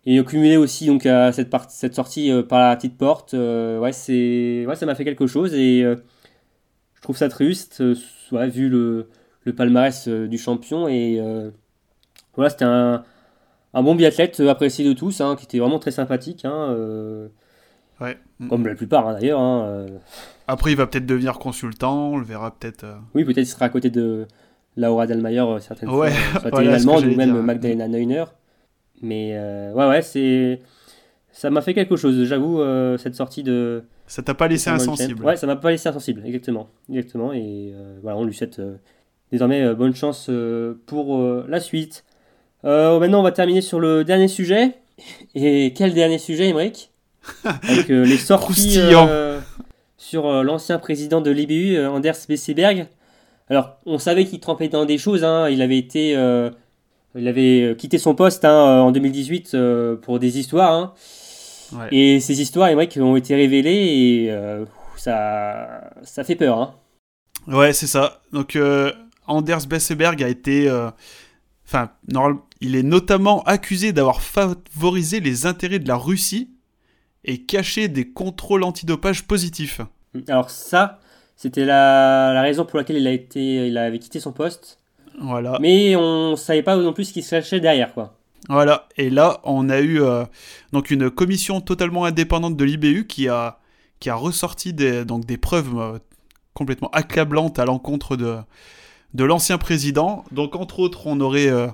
et cumulé aussi donc à cette, partie, cette sortie euh, par la petite porte, euh, ouais, c'est, ouais, ça m'a fait quelque chose et euh, je trouve ça triste, ouais, vu le, le palmarès du champion. Et voilà, c'était un, un, bon biathlète apprécié de tous, hein, qui était vraiment très sympathique. Hein, ouais. Comme la plupart hein, d'ailleurs. Après, il va peut-être devenir consultant, on le verra peut-être. Oui, peut-être il sera à côté de Laura Delmayer certaines ouais, fois, soit <laughs> voilà, ou même Magdalena Neuner. Mais euh, ouais, ouais, c'est. Ça m'a fait quelque chose, j'avoue, euh, cette sortie de. Ça t'a pas laissé insensible. Ouais, ça m'a pas laissé insensible, exactement. Exactement. Et euh, voilà, on lui souhaite désormais bonne chance pour la suite. maintenant, on va terminer sur le dernier sujet. <laughs> Et quel dernier sujet, Emmerich <laughs> Avec les sorties sur l'ancien président de l'IBU, Anders Besseberg. Alors, on savait qu'il trempait dans des choses. Hein. Il avait été il avait euh, quitté son poste hein, euh, en 2018 euh, pour des histoires. Hein. Et ces histoires, qui ont été révélées et ça, ça fait peur. Hein. Ouais, c'est ça. Donc, Anders Besseberg a été. Enfin, il est notamment accusé d'avoir favorisé les intérêts de la Russie et caché des contrôles antidopage positifs. Alors, ça, c'était la, la, raison pour laquelle il, a été, il avait quitté son poste. Voilà. Mais on savait pas non plus ce qui se cachait derrière, quoi. Voilà. Et là, on a eu euh, donc une commission totalement indépendante de l'IBU qui a, qui a ressorti des, donc des preuves euh, complètement accablantes à l'encontre de, de l'ancien président. Donc, entre autres, on aurait euh,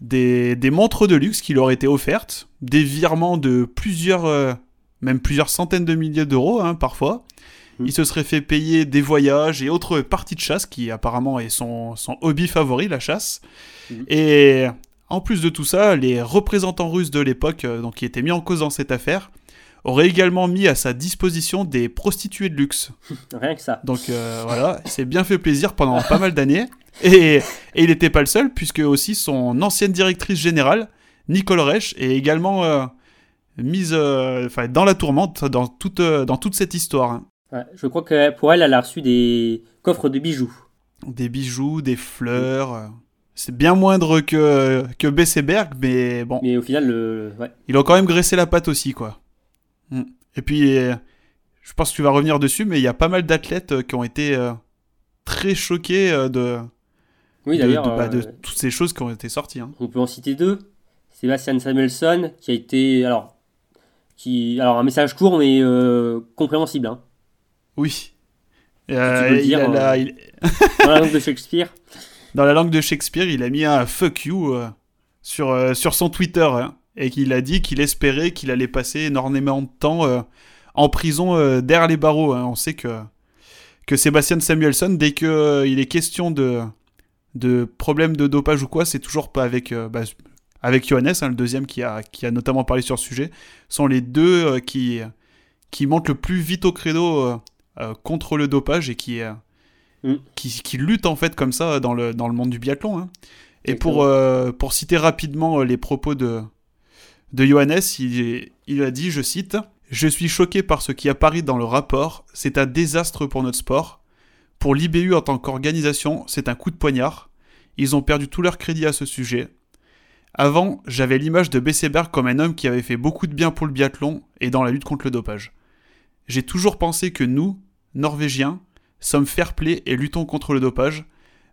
des, des, montres de luxe qui leur étaient offertes, des virements de plusieurs, même plusieurs centaines de milliers d'euros, hein, parfois. Il se serait fait payer des voyages et autres parties de chasse, qui apparemment est son, son hobby favori, la chasse. Mhm. Et en plus de tout ça, les représentants russes de l'époque, euh, donc qui étaient mis en cause dans cette affaire, aurait également mis à sa disposition des prostituées de luxe. <laughs> Rien que ça. Donc euh, voilà, il s'est bien fait plaisir pendant pas mal d'années. Et, et il n'était pas le seul, puisque aussi son ancienne directrice générale, Nicole Reich, est également euh, mise euh, dans la tourmente dans toute, dans toute cette histoire. hein. Ouais, je crois que pour elle, elle a reçu des coffres de bijoux. Des bijoux, des fleurs. euh, C'est bien moindre que, que Besseberg, mais bon, Mais au final, le... ouais. il a quand même graissé la patte aussi, quoi. Mm. Et puis, euh, je pense que tu vas revenir dessus, mais il y a pas mal d'athlètes euh, qui ont été très choqués de, Oui, de, de- bah, de euh, toutes ces choses qui ont été sorties. hein. on peut en citer deux. Sébastien Samuelson, qui a été. Alors, qui, alors un message court, mais euh, compréhensible. Hein. Oui. Euh, le il dire, a la- euh, il- <laughs> Dans la langue de Shakespeare. dans la langue de Shakespeare, il a mis un fuck you euh, sur, sur son Twitter hein, et qu'il a dit qu'il espérait qu'il allait passer énormément de temps en prison derrière les barreaux. hein. On sait que, que Sébastien Samuelson, dès qu'il il est question de, de problèmes de dopage ou quoi, c'est toujours pas avec, euh, bah, avec Johannes, hein, le deuxième qui a, qui a notamment parlé sur ce sujet, sont les deux euh, qui, qui montent le plus vite au credo euh, contre le dopage et qui, euh, Mm. qui, qui luttent en fait comme ça dans le, dans le monde du biathlon. hein. Et pour, euh, pour citer rapidement euh, les propos de, de Johannes, il, il a dit, je cite, Je suis choqué par ce qui apparaît dans le rapport, c'est un désastre pour notre sport. Pour l'IBU en tant qu'organisation, c'est un coup de poignard. Ils ont perdu tout leur crédit à ce sujet. Avant, j'avais l'image de Besseberg comme un homme qui avait fait beaucoup de bien pour le biathlon et dans la lutte contre le dopage. J'ai toujours pensé que nous, Norvégiens, sommes fair-play et luttons contre le dopage,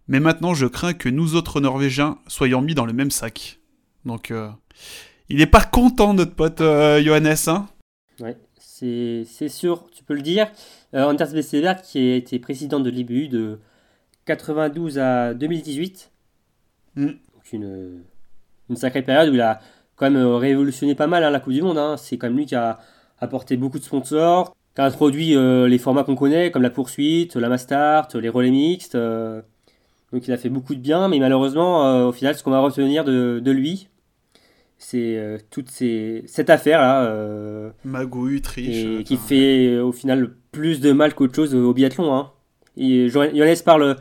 mais maintenant je crains que nous autres Norvégiens soyons mis dans le même sac. Donc, euh, il est pas content notre pote euh, Johannes, hein Ouais, c'est sûr, tu peux le dire. Euh, Anders Besseberg, qui a été président de l'IBU de 92 à 2018. Mm. Donc une, une sacrée période où il a quand même euh, révolutionné pas mal hein, la Coupe du Monde. hein. C'est quand même lui qui a apporté beaucoup de sponsors, qui a introduit euh, les formats qu'on connaît, comme la poursuite, la Mastart, les relais mixtes. euh. donc il a fait beaucoup de bien, mais malheureusement, euh, au final, ce qu'on va retenir de, de lui, c'est toute ces, cette affaire-là. Magouille, triche. et qui fait au final plus de mal qu'autre chose au biathlon. Hein. Et Jo- Johannes parle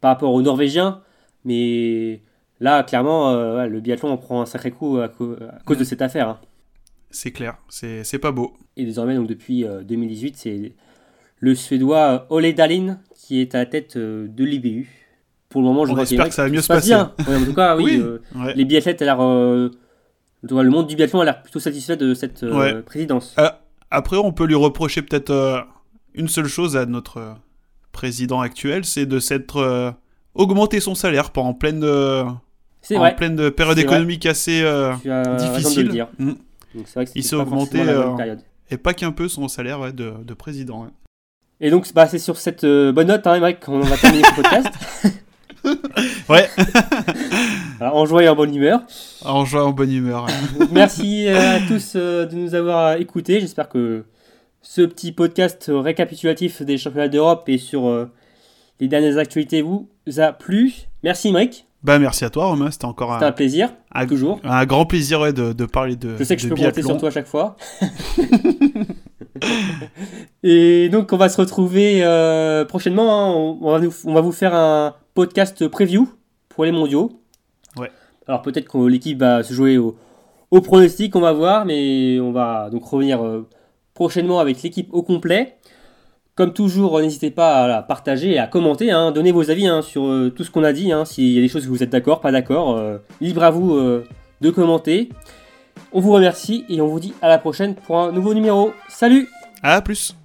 par rapport aux Norvégiens, mais là, clairement, le biathlon en prend un sacré coup à, co- à cause de cette affaire. hein. C'est clair, c'est c'est pas beau. Et désormais, donc depuis euh, 2018, c'est le Suédois euh, Ole Dahlin qui est à la tête euh, de l'IBU. Pour le moment, je On espère que ça va mieux se passe passer. bien. Ouais, en tout cas, <laughs> oui. Oui. euh, Ouais. les biathlètes, a l'air, euh, en tout cas, le monde du biathlon a l'air plutôt satisfait de cette euh, Ouais. présidence. Après, on peut lui reprocher peut-être euh, une seule chose à notre euh, président actuel, c'est de s'être euh, augmenté son salaire pendant pleine, euh, en vrai. pleine période vrai. économique assez euh, de difficile. le dire. Mm. Donc c'est vrai que Il s'est augmenté, euh. Et pas qu'un peu son salaire ouais, de, de président. ouais. Et donc bah, c'est sur cette euh, bonne note, hein, qu'on va terminer ce podcast. <laughs> Ouais, <laughs> Voilà, en joie et en bonne humeur. en joie, en bonne humeur. Donc, merci euh, à tous euh, de nous avoir écoutés. J'espère que ce petit podcast récapitulatif des championnats d'Europe et sur les dernières actualités vous a plu. Merci Emmerich, Bah, merci à toi, Romain. C'était encore un un, plaisir, un- toujours. un grand plaisir ouais, de, de parler de, Je sais que je peux compter sur toi à chaque fois. <laughs> Et donc, on va se retrouver euh, prochainement. hein. On, on va nous- on va vous faire un podcast preview pour les mondiaux. Ouais. Alors, peut-être que l'équipe va se jouer au, au pronostic, on va voir. Mais on va donc revenir euh, prochainement avec l'équipe au complet. Comme toujours, n'hésitez pas à partager et à commenter. hein. Donnez vos avis hein, sur euh, tout ce qu'on a dit. hein. S'il y a des choses que vous êtes d'accord, pas d'accord, euh, libre à vous euh, de commenter. On vous remercie et on vous dit à la prochaine pour un nouveau numéro. Salut À plus